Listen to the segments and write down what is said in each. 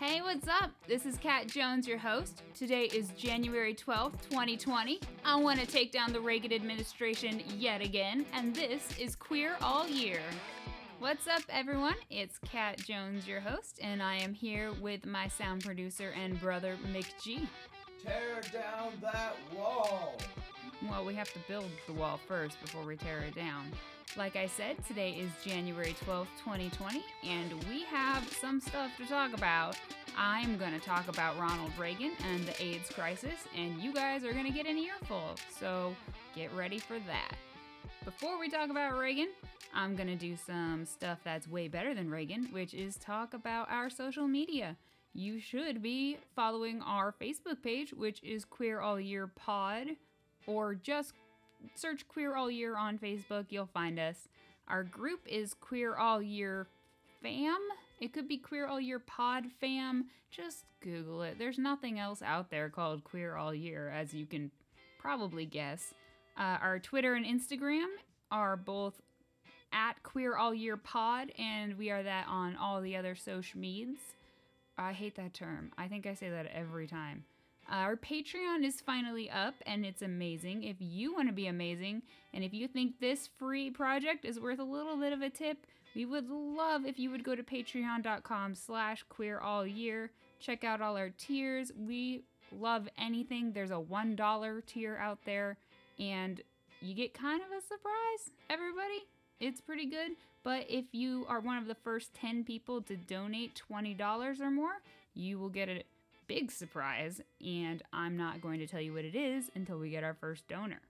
Hey, what's up? This is Cat Jones, your host. Today is January 12th, 2020. I want to take down the Reagan administration yet again, and this is Queer All Year. What's up, everyone? It's Cat Jones, your host, and I am here with my sound producer and brother, Mick G. Tear down that wall! Well, we have to build the wall first before we tear it down. Like I said, today is January 12th, 2020, and we have some stuff to talk about. I'm going to talk about Ronald Reagan and the AIDS crisis, and you guys are going to get an earful, so get ready for that. Before we talk about Reagan, I'm going to do some stuff that's way better than Reagan, which is talk about our social media. You should be following our Facebook page, which is Queer All Year Pod, or just search Queer All Year on Facebook, you'll find us. Our group is Queer All Year Fam. It could be Queer All Year Pod Fam. Just Google it. There's nothing else out there called Queer All Year, as you can probably guess. Uh, our Twitter and Instagram are both at Queer All Year Pod, and we are that on all the other social medias. I hate that term. I think I say that every time. Our Patreon is finally up and it's amazing. If you want to be amazing and if you think this free project is worth a little bit of a tip, we would love if you would go to patreon.com slash queer all year. Check out all our tiers. We love anything. There's a $1 tier out there and you get kind of a surprise, everybody. It's pretty good. But if you are one of the first 10 people to donate $20 or more, you will get a big surprise, and I'm not going to tell you what it is until we get our first donor.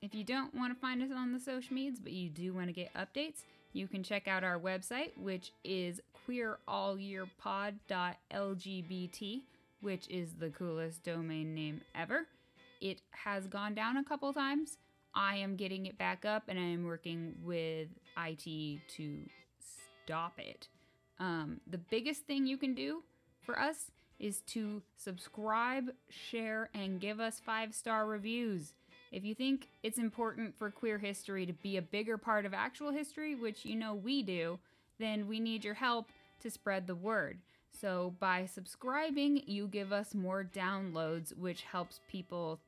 If you don't want to find us on the social medias, but you do want to get updates, you can check out our website, which is queerallyearpod.lgbt, which is the coolest domain name ever. It has gone down a couple times. I am getting it back up, and I am working with IT to stop it. Um, the biggest thing you can do for us is to subscribe, share, and give us five star reviews. If you think it's important for queer history to be a bigger part of actual history, which you know we do, then we need your help to spread the word. So, by subscribing, you give us more downloads, which helps people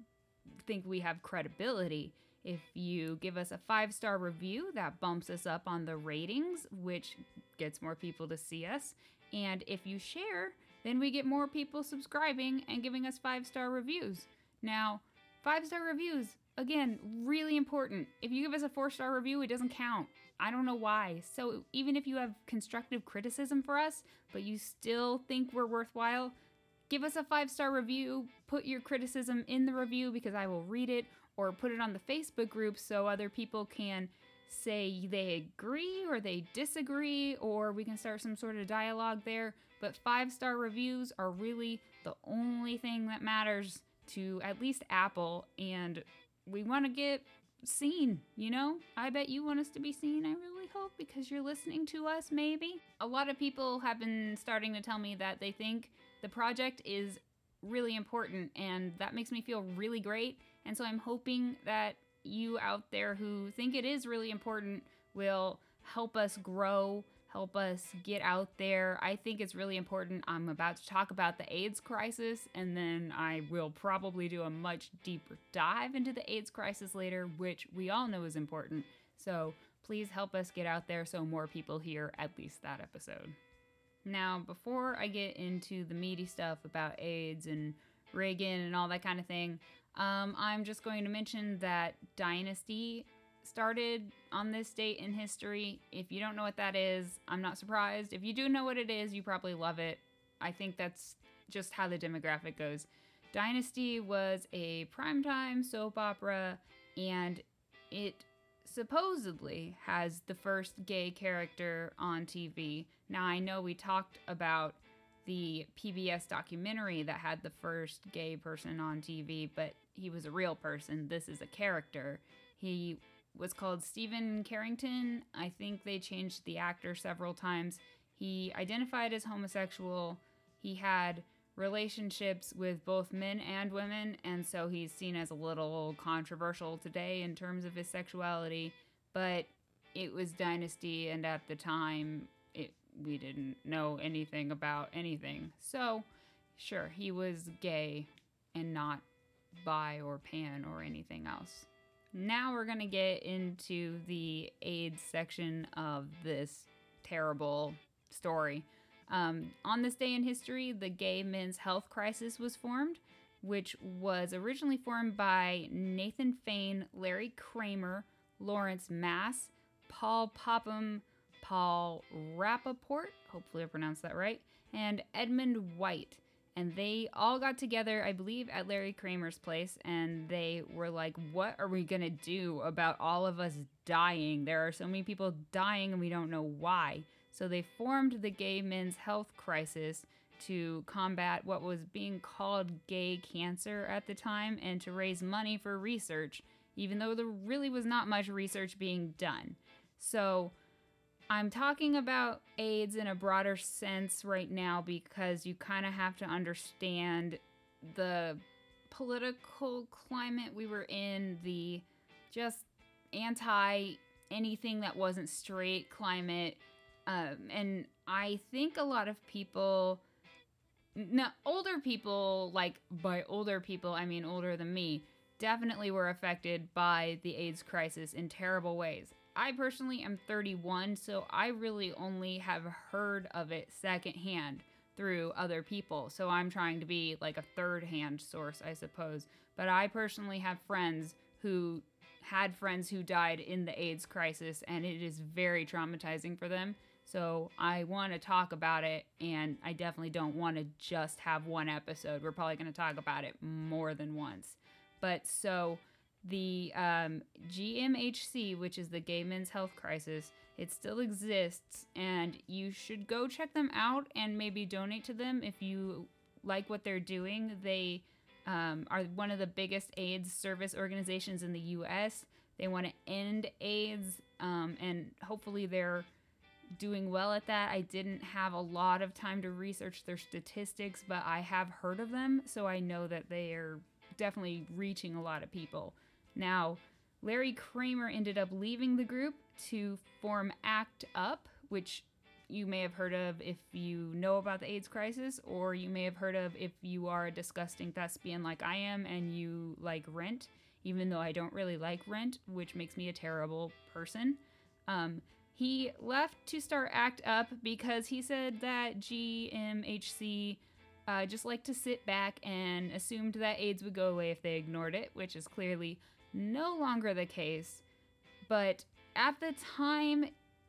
think we have credibility. If you give us a five star review, that bumps us up on the ratings, which gets more people to see us. And if you share, then we get more people subscribing and giving us five star reviews. Now, five star reviews, again, really important. If you give us a four star review, it doesn't count. I don't know why. So, even if you have constructive criticism for us, but you still think we're worthwhile, give us a five star review. Put your criticism in the review because I will read it, or put it on the Facebook group so other people can say they agree or they disagree, or we can start some sort of dialogue there but five star reviews are really the only thing that matters to at least Apple, and we want to get seen, you know? I bet you want us to be seen, I really hope, because you're listening to us, maybe. A lot of people have been starting to tell me that they think the project is really important, and that makes me feel really great. And so I'm hoping that you out there who think it is really important will help us grow help us get out there. I think it's really important. I'm about to talk about the AIDS crisis, and then I will probably do a much deeper dive into the AIDS crisis later, which we all know is important. So please help us get out there so more people hear at least that episode. Now, before I get into the meaty stuff about AIDS and Reagan and all that kind of thing, um, I'm just going to mention that Dynasty started on this date in history. If you don't know what that is, I'm not surprised. If you do know what it is, you probably love it. I think that's just how the demographic goes. Dynasty was a primetime soap opera, and it supposedly has the first gay character on TV. Now, I know we talked about the PBS documentary that had the first gay person on TV, but he was a real person. This is a character. He was called Steven Carrington. I think they changed the actor several times. He identified as homosexual. He had relationships with both men and women, and so he's seen as a little controversial today in terms of his sexuality. But it was Dynasty, and at the time, it we didn't know anything about anything. So, sure, he was gay and not bi or pan or anything else. Now we're going to get into the AIDS section of this terrible story. Um, on this day in history, the Gay Men's Health Crisis was formed, which was originally formed by Nathan Fain, Larry Kramer, Lawrence Mass, Paul Popham, Paul Rapoport, hopefully I pronounced that right, and Edmund White. And they all got together, I believe, at Larry Kramer's place, and they were like, What are we gonna do about all of us dying? There are so many people dying, and we don't know why. So they formed the Gay Men's Health Crisis to combat what was being called gay cancer at the time and to raise money for research, even though there really was not much research being done. So I'm talking about AIDS in a broader sense right now because you kind of have to understand the political climate we were in, the just anti anything that wasn't straight climate. Um, and I think a lot of people, no, older people, like by older people, I mean older than me, definitely were affected by the AIDS crisis in terrible ways. I personally am 31, so I really only have heard of it secondhand through other people. So I'm trying to be like a third hand source, I suppose. But I personally have friends who had friends who died in the AIDS crisis, and it is very traumatizing for them. So I want to talk about it, and I definitely don't want to just have one episode. We're probably going to talk about it more than once. But so the um, GMHC, which is the Gay Men's Health Crisis, it still exists, and you should go check them out and maybe donate to them if you like what they're doing. They um, are one of the biggest AIDS service organizations in the U.S. They want to end AIDS, um, and hopefully they're doing well at that. I didn't have a lot of time to research their statistics, but I have heard of them, so I know that they are definitely reaching a lot of people. Now, Larry Kramer ended up leaving the group to form ACT UP, which you may have heard of if you know about the AIDS crisis, or you may have heard of if you are a disgusting thespian like I am and you like Rent, even though I don't really like Rent, which makes me a terrible person. Um, he left to start ACT UP because he said that GMHC uh, just liked to sit back and assumed that AIDS would go away if they ignored it, which is clearly no longer the case. But at the time,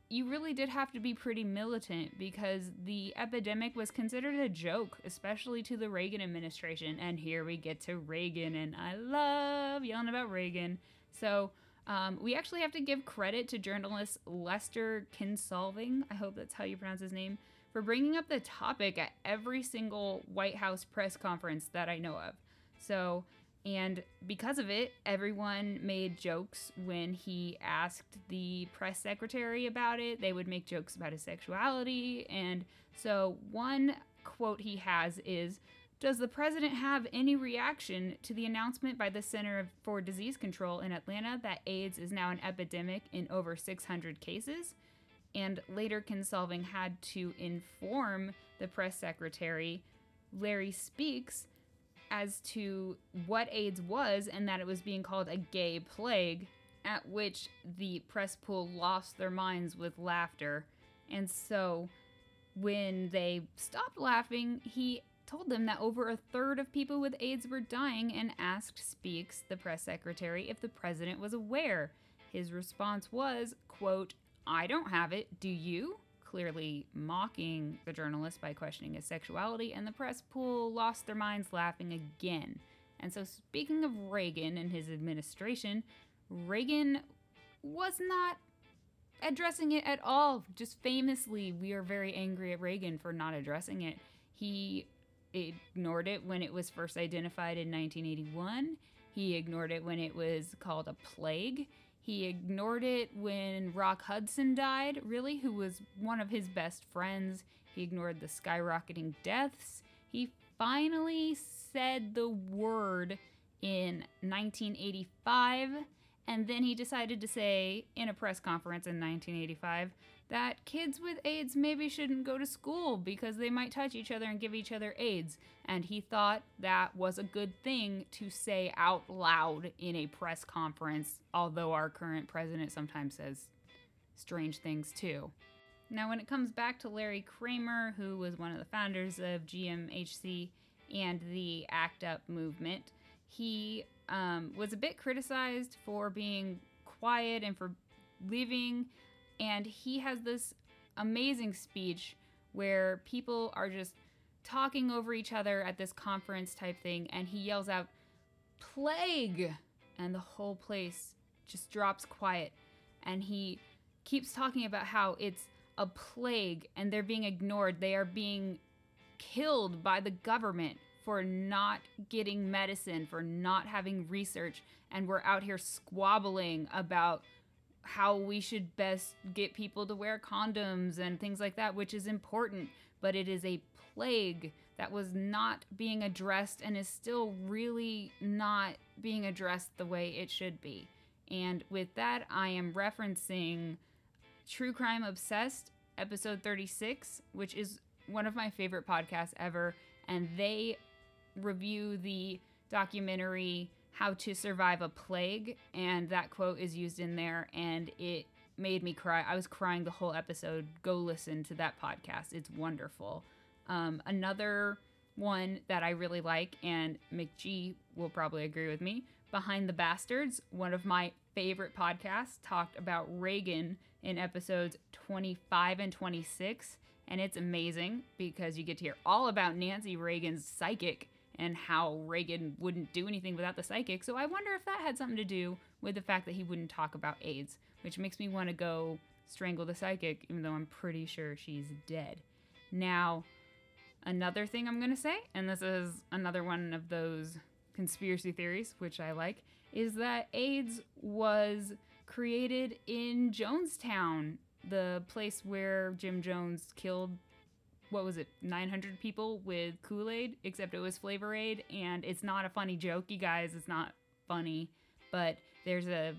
you really did have to be pretty militant because the epidemic was considered a joke, especially to the Reagan administration. And here we get to Reagan, and I love yelling about Reagan. So, um, we actually have to give credit to journalist Lester Kinsolving, I hope that's how you pronounce his name, for bringing up the topic at every single White House press conference that I know of. So, and because of it, everyone made jokes when he asked the press secretary about it. They would make jokes about his sexuality. And so, one quote he has is Does the president have any reaction to the announcement by the Center for Disease Control in Atlanta that AIDS is now an epidemic in over 600 cases? And later, Kinsolving had to inform the press secretary, Larry Speakes, as to what AIDS was and that it was being called a gay plague, at which the press pool lost their minds with laughter. And so when they stopped laughing, he told them that over a third of people with AIDS were dying and asked Speakes, the press secretary, if the president was aware. His response was, quote, I don't have it, do you? Clearly mocking the journalist by questioning his sexuality, and the press pool lost their minds laughing again. And so, speaking of Reagan and his administration, Reagan was not addressing it at all. Just famously, we are very angry at Reagan for not addressing it. He ignored it when it was first identified in 1981. He ignored it when it was called a plague. He ignored it when Rock Hudson died, really, who was one of his best friends. He ignored the skyrocketing deaths. He finally said the word in 1985, and then he decided to say in a press conference in 1985 that kids with AIDS maybe shouldn't go to school because they might touch each other and give each other AIDS. And he thought that was a good thing to say out loud in a press conference, although our current president sometimes says strange things too. Now, when it comes back to Larry Kramer, who was one of the founders of GMHC and the ACT UP movement, he um, was a bit criticized for being quiet and for leaving. And he has this amazing speech where people are just talking over each other at this conference type thing. And he yells out, Plague! And the whole place just drops quiet. And he keeps talking about how it's a plague and they're being ignored. They are being killed by the government for not getting medicine, for not having research, and we're out here squabbling about how we should best get people to wear condoms and things like that, which is important, but it is a plague that was not being addressed and is still really not being addressed the way it should be. And with that, I am referencing True Crime Obsessed, episode 36, which is one of my favorite podcasts ever. And they review the documentary How to Survive a Plague, and that quote is used in there, and it made me cry. I was crying the whole episode. Go listen to that podcast, it's wonderful. Um, another one that I really like, and McG will probably agree with me Behind the Bastards, one of my favorite podcasts, talked about Reagan in episodes 25 and 26. And it's amazing because you get to hear all about Nancy Reagan's psychic and how Reagan wouldn't do anything without the psychic. So I wonder if that had something to do with the fact that he wouldn't talk about AIDS, which makes me want to go strangle the psychic, even though I'm pretty sure she's dead. Now, another thing I'm going to say, and this is another one of those conspiracy theories, which I like, is that AIDS was created in Jonestown, the place where Jim Jones killed what was it 900 people with kool-aid except it was flavor aid and it's not a funny joke you guys it's not funny but there's a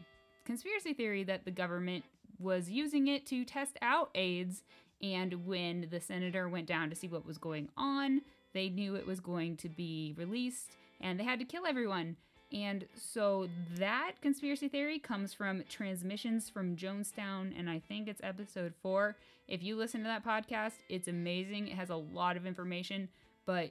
conspiracy theory that the government was using it to test out aids and when the senator went down to see what was going on they knew it was going to be released and they had to kill everyone and so that conspiracy theory comes from Transmissions from Jonestown, and I think it's episode four. If you listen to that podcast, it's amazing. It has a lot of information, but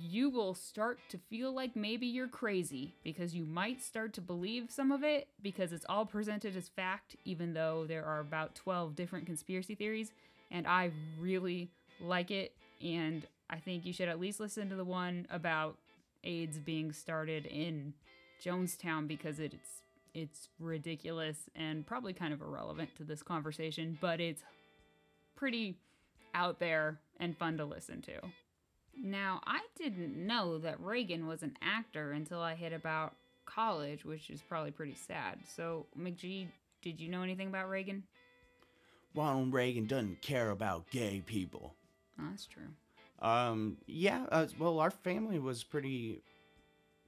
you will start to feel like maybe you're crazy because you might start to believe some of it because it's all presented as fact, even though there are about 12 different conspiracy theories. And I really like it. And I think you should at least listen to the one about AIDS being started in Jonestown because it's it's ridiculous and probably kind of irrelevant to this conversation, but it's pretty out there and fun to listen to. Now, I didn't know that Reagan was an actor until I hit about college, which is probably pretty sad. So, McGee, did you know anything about Reagan? Ronald Reagan doesn't care about gay people. Oh, that's true. Um, yeah, uh, well, our family was pretty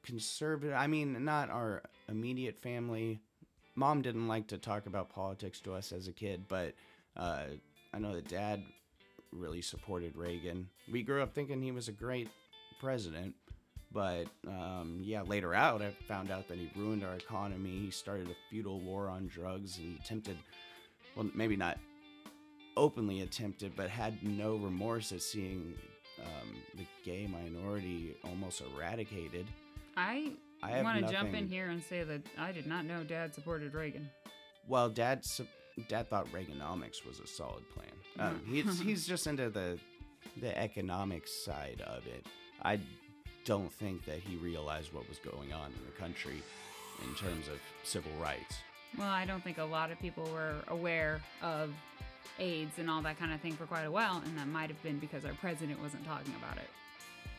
conservative. I mean, not our immediate family. Mom didn't like to talk about politics to us as a kid, but uh, I know that dad really supported Reagan. We grew up thinking he was a great president, but um, yeah, later out, I found out that he ruined our economy. He started a feudal war on drugs, and he attempted, well, maybe not openly attempted, but had no remorse at seeing um, the gay minority almost eradicated. I, I want to jump in here and say that I did not know Dad supported Reagan. Well, dad, su- dad thought Reaganomics was a solid plan. Um, he's he's just into the the economic side of it. I don't think that he realized what was going on in the country in terms of civil rights. Well, I don't think a lot of people were aware of AIDS and all that kind of thing for quite a while, and that might have been because our president wasn't talking about it.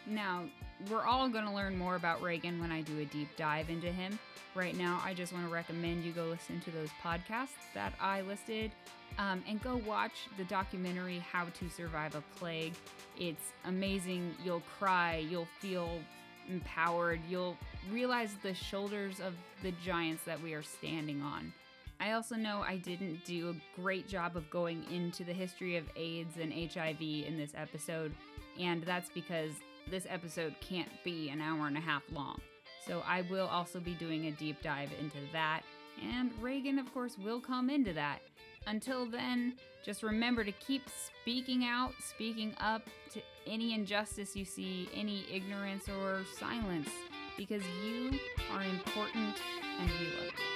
Now, we're all going to learn more about Reagan when I do a deep dive into him. Right now, I just want to recommend you go listen to those podcasts that I listed um, and go watch the documentary How to Survive a Plague. It's amazing. You'll cry, you'll feel empowered, you'll realize the shoulders of the giants that we are standing on. I also know I didn't do a great job of going into the history of AIDS and HIV in this episode, and that's because this episode can't be an hour and a half long. So I will also be doing a deep dive into that, and Reagan, of course, will come into that. Until then, just remember to keep speaking out, speaking up to any injustice you see, any ignorance or silence, because you are important and you you.